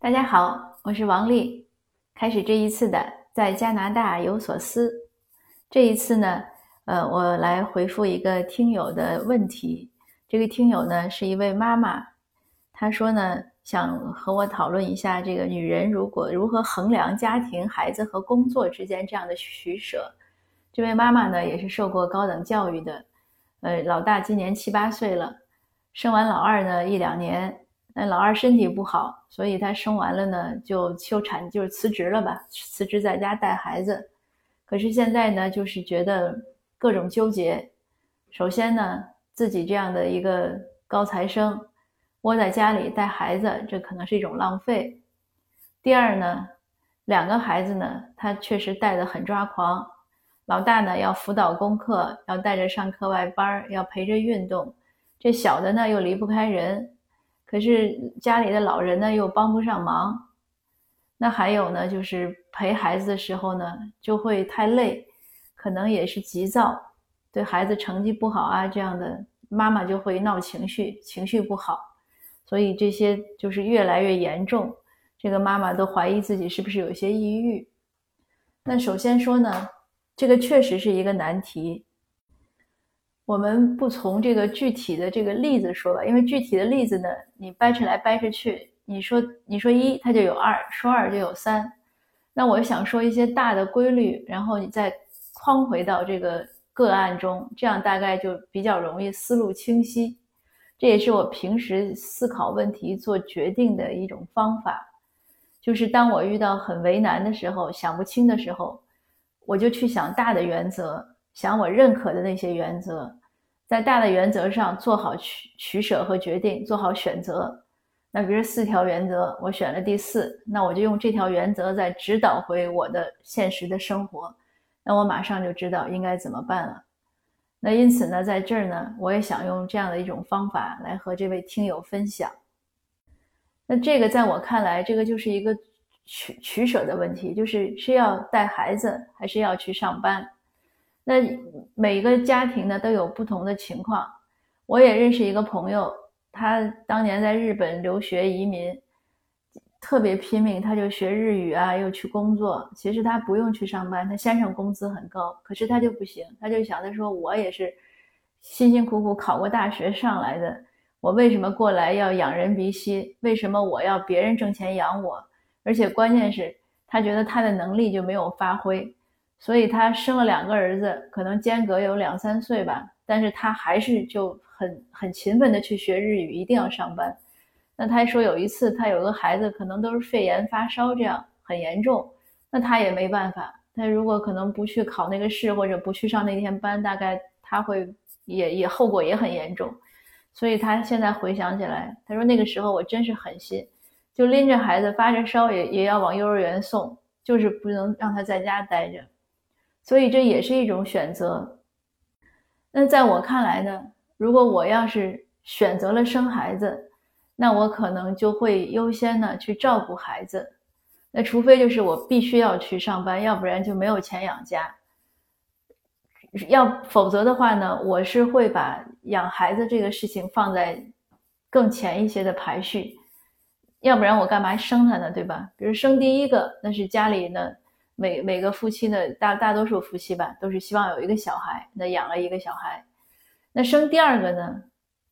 大家好，我是王丽。开始这一次的在加拿大有所思。这一次呢，呃，我来回复一个听友的问题。这个听友呢是一位妈妈，她说呢想和我讨论一下这个女人如果如何衡量家庭、孩子和工作之间这样的取舍。这位妈妈呢也是受过高等教育的，呃，老大今年七八岁了，生完老二呢一两年。那老二身体不好，所以他生完了呢，就休产，就是辞职了吧，辞职在家带孩子。可是现在呢，就是觉得各种纠结。首先呢，自己这样的一个高材生，窝在家里带孩子，这可能是一种浪费。第二呢，两个孩子呢，他确实带的很抓狂。老大呢要辅导功课，要带着上课外班，要陪着运动。这小的呢又离不开人。可是家里的老人呢又帮不上忙，那还有呢，就是陪孩子的时候呢就会太累，可能也是急躁，对孩子成绩不好啊这样的妈妈就会闹情绪，情绪不好，所以这些就是越来越严重，这个妈妈都怀疑自己是不是有些抑郁。那首先说呢，这个确实是一个难题。我们不从这个具体的这个例子说吧，因为具体的例子呢，你掰扯来掰扯去，你说你说一，它就有二；说二就有三。那我想说一些大的规律，然后你再框回到这个个案中，这样大概就比较容易思路清晰。这也是我平时思考问题、做决定的一种方法。就是当我遇到很为难的时候、想不清的时候，我就去想大的原则，想我认可的那些原则。在大的原则上做好取取舍和决定，做好选择。那比如四条原则，我选了第四，那我就用这条原则再指导回我的现实的生活，那我马上就知道应该怎么办了。那因此呢，在这儿呢，我也想用这样的一种方法来和这位听友分享。那这个在我看来，这个就是一个取取舍的问题，就是是要带孩子，还是要去上班。那每个家庭呢都有不同的情况。我也认识一个朋友，他当年在日本留学移民，特别拼命，他就学日语啊，又去工作。其实他不用去上班，他先生工资很高，可是他就不行，他就想他说我也是辛辛苦苦考过大学上来的，我为什么过来要仰人鼻息？为什么我要别人挣钱养我？而且关键是，他觉得他的能力就没有发挥。所以他生了两个儿子，可能间隔有两三岁吧，但是他还是就很很勤奋的去学日语，一定要上班。那他说有一次他有个孩子可能都是肺炎发烧这样很严重，那他也没办法。他如果可能不去考那个试或者不去上那天班，大概他会也也后果也很严重。所以他现在回想起来，他说那个时候我真是狠心，就拎着孩子发着烧也也要往幼儿园送，就是不能让他在家待着。所以这也是一种选择。那在我看来呢，如果我要是选择了生孩子，那我可能就会优先呢去照顾孩子。那除非就是我必须要去上班，要不然就没有钱养家。要否则的话呢，我是会把养孩子这个事情放在更前一些的排序。要不然我干嘛生他呢？对吧？比如生第一个，那是家里呢。每每个夫妻呢，大大多数夫妻吧，都是希望有一个小孩，那养了一个小孩，那生第二个呢，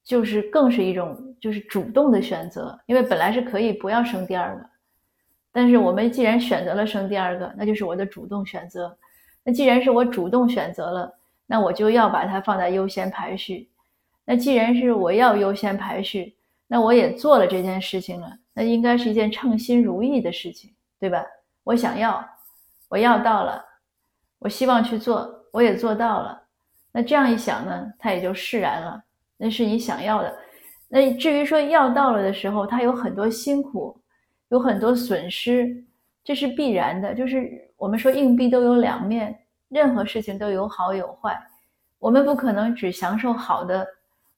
就是更是一种就是主动的选择，因为本来是可以不要生第二个，但是我们既然选择了生第二个，那就是我的主动选择。那既然是我主动选择了，那我就要把它放在优先排序。那既然是我要优先排序，那我也做了这件事情了，那应该是一件称心如意的事情，对吧？我想要。我要到了，我希望去做，我也做到了。那这样一想呢，他也就释然了。那是你想要的。那至于说要到了的时候，他有很多辛苦，有很多损失，这是必然的。就是我们说硬币都有两面，任何事情都有好有坏。我们不可能只享受好的，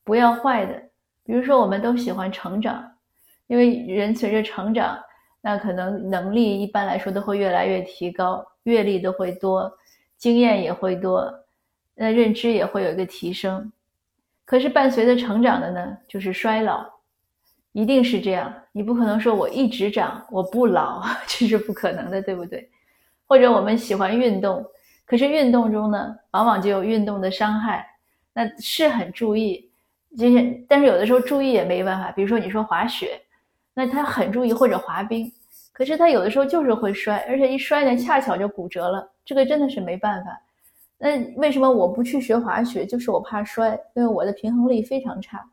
不要坏的。比如说，我们都喜欢成长，因为人随着成长。那可能能力一般来说都会越来越提高，阅历都会多，经验也会多，那认知也会有一个提升。可是伴随着成长的呢，就是衰老。一定是这样，你不可能说我一直长，我不老，这是不可能的，对不对？或者我们喜欢运动，可是运动中呢，往往就有运动的伤害，那是很注意这些，但是有的时候注意也没办法。比如说你说滑雪，那他很注意，或者滑冰，可是他有的时候就是会摔，而且一摔呢，恰巧就骨折了，这个真的是没办法。那为什么我不去学滑雪？就是我怕摔，因为我的平衡力非常差。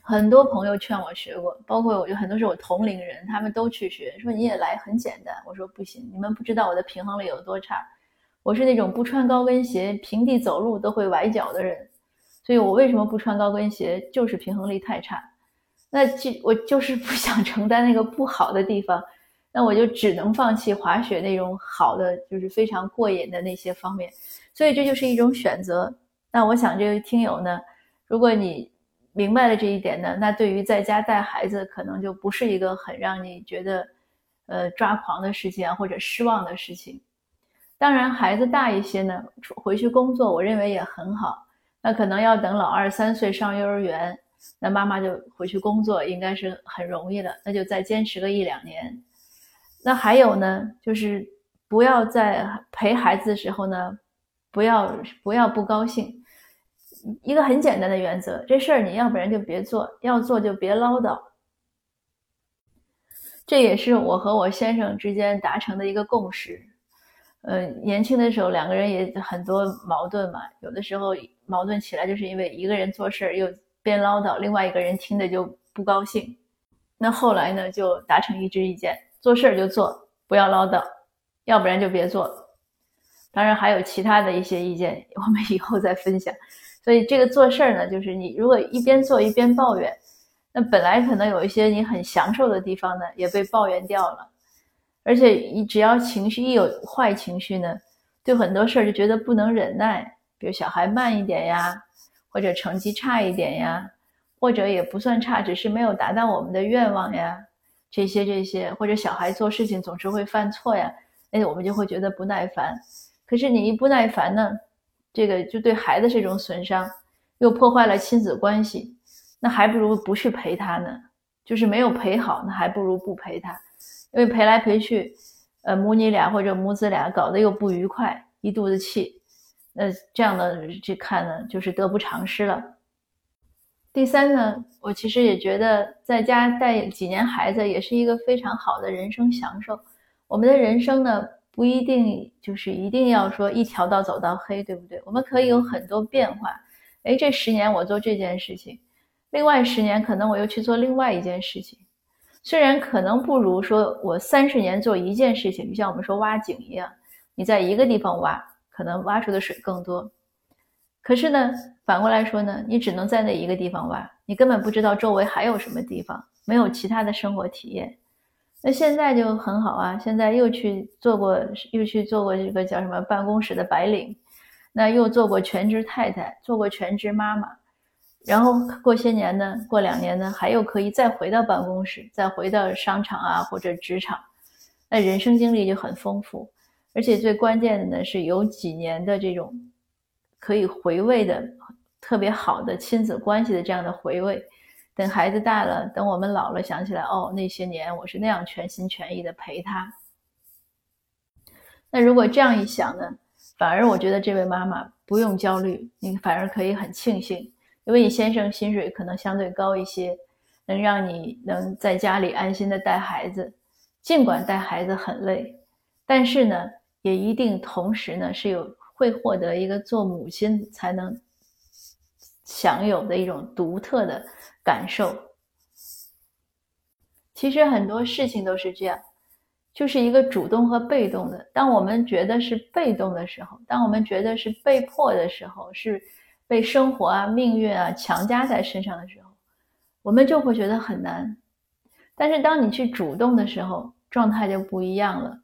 很多朋友劝我学过，包括我就很多是我同龄人，他们都去学，说你也来很简单。我说不行，你们不知道我的平衡力有多差。我是那种不穿高跟鞋平地走路都会崴脚的人，所以我为什么不穿高跟鞋？就是平衡力太差。那就我就是不想承担那个不好的地方，那我就只能放弃滑雪那种好的，就是非常过瘾的那些方面。所以这就是一种选择。那我想这位听友呢，如果你。明白了这一点呢，那对于在家带孩子，可能就不是一个很让你觉得，呃，抓狂的事情啊，或者失望的事情。当然，孩子大一些呢，回去工作，我认为也很好。那可能要等老二三岁上幼儿园，那妈妈就回去工作，应该是很容易的。那就再坚持个一两年。那还有呢，就是不要在陪孩子的时候呢，不要不要不高兴。一个很简单的原则，这事儿你要不然就别做，要做就别唠叨。这也是我和我先生之间达成的一个共识。呃，年轻的时候两个人也很多矛盾嘛，有的时候矛盾起来就是因为一个人做事儿又边唠叨，另外一个人听着就不高兴。那后来呢，就达成一致意见，做事儿就做，不要唠叨，要不然就别做。当然还有其他的一些意见，我们以后再分享。所以这个做事儿呢，就是你如果一边做一边抱怨，那本来可能有一些你很享受的地方呢，也被抱怨掉了。而且你只要情绪一有坏情绪呢，对很多事儿就觉得不能忍耐，比如小孩慢一点呀，或者成绩差一点呀，或者也不算差，只是没有达到我们的愿望呀，这些这些，或者小孩做事情总是会犯错呀，哎，我们就会觉得不耐烦。可是你一不耐烦呢？这个就对孩子是一种损伤，又破坏了亲子关系，那还不如不去陪他呢。就是没有陪好，那还不如不陪他，因为陪来陪去，呃，母女俩或者母子俩搞得又不愉快，一肚子气，那这样的去看呢，就是得不偿失了。第三呢，我其实也觉得在家带几年孩子也是一个非常好的人生享受。我们的人生呢。不一定就是一定要说一条道走到黑，对不对？我们可以有很多变化。哎，这十年我做这件事情，另外十年可能我又去做另外一件事情。虽然可能不如说我三十年做一件事情，就像我们说挖井一样，你在一个地方挖，可能挖出的水更多。可是呢，反过来说呢，你只能在那一个地方挖，你根本不知道周围还有什么地方，没有其他的生活体验。那现在就很好啊！现在又去做过，又去做过这个叫什么办公室的白领，那又做过全职太太，做过全职妈妈，然后过些年呢，过两年呢，还有可以再回到办公室，再回到商场啊或者职场，那人生经历就很丰富，而且最关键的呢是有几年的这种可以回味的特别好的亲子关系的这样的回味。等孩子大了，等我们老了，想起来哦，那些年我是那样全心全意的陪他。那如果这样一想呢，反而我觉得这位妈妈不用焦虑，你反而可以很庆幸，因为你先生薪水可能相对高一些，能让你能在家里安心的带孩子。尽管带孩子很累，但是呢，也一定同时呢是有会获得一个做母亲才能享有的一种独特的。感受，其实很多事情都是这样，就是一个主动和被动的。当我们觉得是被动的时候，当我们觉得是被迫的时候，是被生活啊、命运啊强加在身上的时候，我们就会觉得很难。但是当你去主动的时候，状态就不一样了。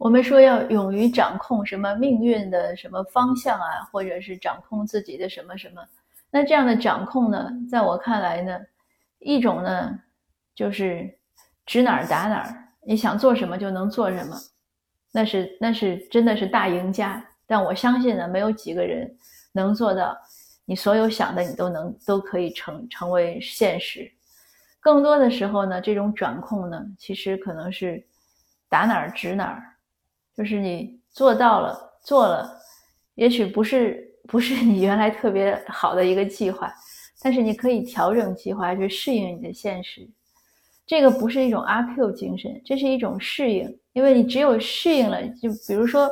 我们说要勇于掌控什么命运的什么方向啊，或者是掌控自己的什么什么。那这样的掌控呢，在我看来呢，一种呢就是指哪儿打哪儿，你想做什么就能做什么，那是那是真的是大赢家。但我相信呢，没有几个人能做到。你所有想的你都能都可以成成为现实。更多的时候呢，这种掌控呢，其实可能是打哪儿指哪儿，就是你做到了做了，也许不是不是你原来特别好的一个计划，但是你可以调整计划去适应你的现实。这个不是一种阿 Q 精神，这是一种适应，因为你只有适应了，就比如说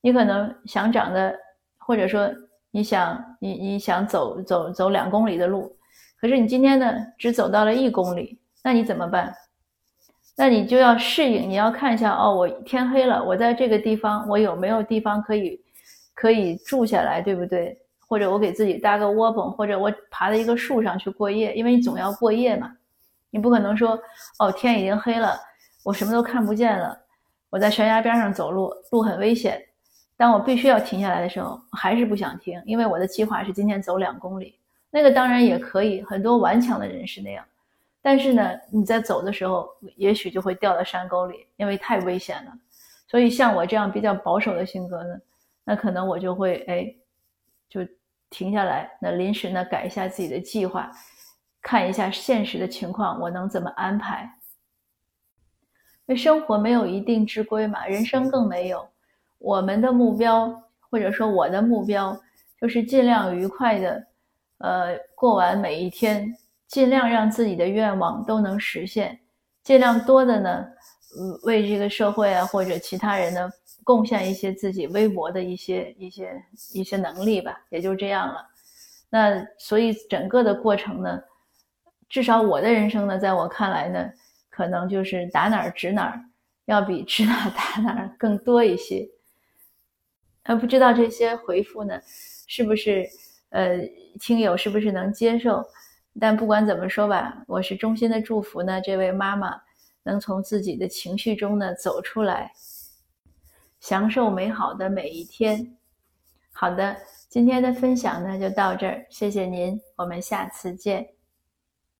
你可能想长的，或者说你想你你想走走走两公里的路。可是你今天呢，只走到了一公里，那你怎么办？那你就要适应，你要看一下哦，我天黑了，我在这个地方，我有没有地方可以可以住下来，对不对？或者我给自己搭个窝棚，或者我爬到一个树上去过夜，因为你总要过夜嘛。你不可能说哦，天已经黑了，我什么都看不见了，我在悬崖边上走路，路很危险。当我必须要停下来的时候，还是不想停，因为我的计划是今天走两公里。那个当然也可以，很多顽强的人是那样，但是呢，你在走的时候，也许就会掉到山沟里，因为太危险了。所以像我这样比较保守的性格呢，那可能我就会哎，就停下来，那临时呢改一下自己的计划，看一下现实的情况，我能怎么安排？因为生活没有一定之规嘛，人生更没有。我们的目标，或者说我的目标，就是尽量愉快的。呃，过完每一天，尽量让自己的愿望都能实现，尽量多的呢，为这个社会啊或者其他人呢贡献一些自己微薄的一些一些一些能力吧，也就这样了。那所以整个的过程呢，至少我的人生呢，在我看来呢，可能就是打哪儿指哪儿，要比指哪打哪儿更多一些。呃，不知道这些回复呢，是不是？呃，听友是不是能接受？但不管怎么说吧，我是衷心的祝福呢，这位妈妈能从自己的情绪中呢走出来，享受美好的每一天。好的，今天的分享呢就到这儿，谢谢您，我们下次见。